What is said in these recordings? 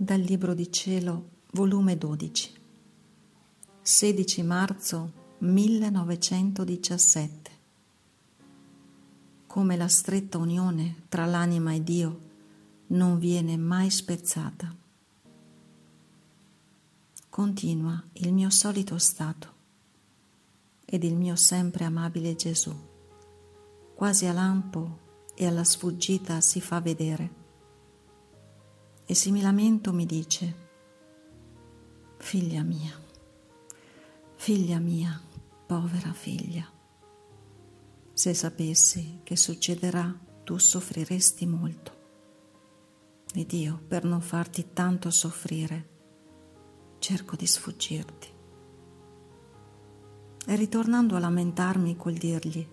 Dal Libro di Cielo, volume 12, 16 marzo 1917. Come la stretta unione tra l'anima e Dio non viene mai spezzata. Continua il mio solito stato ed il mio sempre amabile Gesù, quasi a lampo e alla sfuggita si fa vedere e similmente mi dice, figlia mia, figlia mia, povera figlia, se sapessi che succederà tu soffriresti molto. Ed io, per non farti tanto soffrire, cerco di sfuggirti. E ritornando a lamentarmi col dirgli,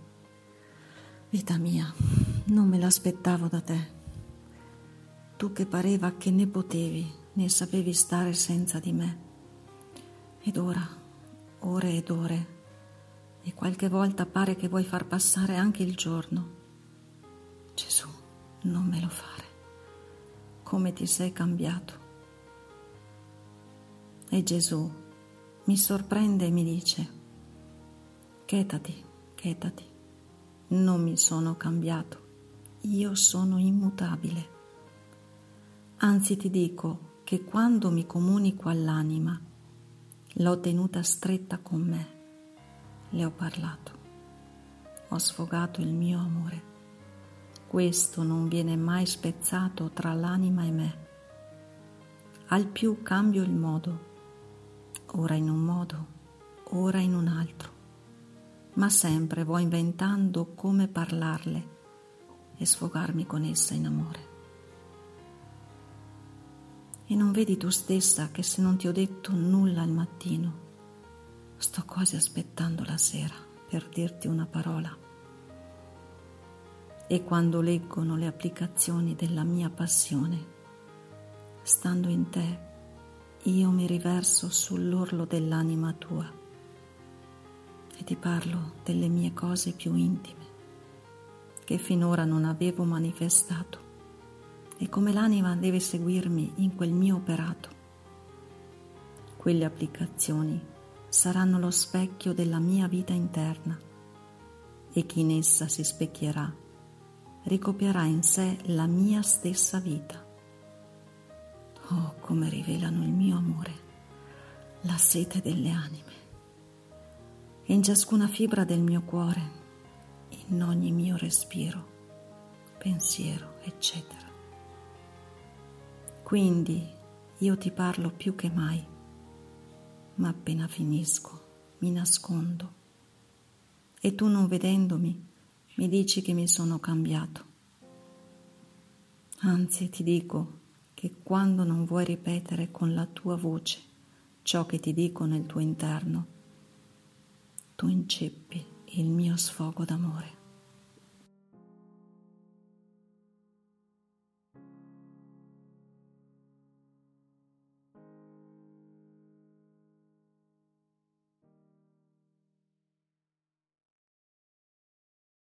vita mia, non me l'aspettavo da te tu che pareva che ne potevi né sapevi stare senza di me. Ed ora, ore ed ore, e qualche volta pare che vuoi far passare anche il giorno. Gesù, non me lo fare. Come ti sei cambiato. E Gesù mi sorprende e mi dice, chetati, chetati, non mi sono cambiato, io sono immutabile. Anzi ti dico che quando mi comunico all'anima, l'ho tenuta stretta con me, le ho parlato, ho sfogato il mio amore. Questo non viene mai spezzato tra l'anima e me. Al più cambio il modo, ora in un modo, ora in un altro, ma sempre vo inventando come parlarle e sfogarmi con essa in amore. E non vedi tu stessa che se non ti ho detto nulla al mattino, sto quasi aspettando la sera per dirti una parola. E quando leggono le applicazioni della mia passione, stando in te, io mi riverso sull'orlo dell'anima tua e ti parlo delle mie cose più intime che finora non avevo manifestato e come l'anima deve seguirmi in quel mio operato. Quelle applicazioni saranno lo specchio della mia vita interna e chi in essa si specchierà ricopierà in sé la mia stessa vita. Oh, come rivelano il mio amore, la sete delle anime. E in ciascuna fibra del mio cuore, in ogni mio respiro, pensiero, eccetera. Quindi io ti parlo più che mai, ma appena finisco mi nascondo e tu non vedendomi mi dici che mi sono cambiato. Anzi ti dico che quando non vuoi ripetere con la tua voce ciò che ti dico nel tuo interno, tu inceppi il mio sfogo d'amore.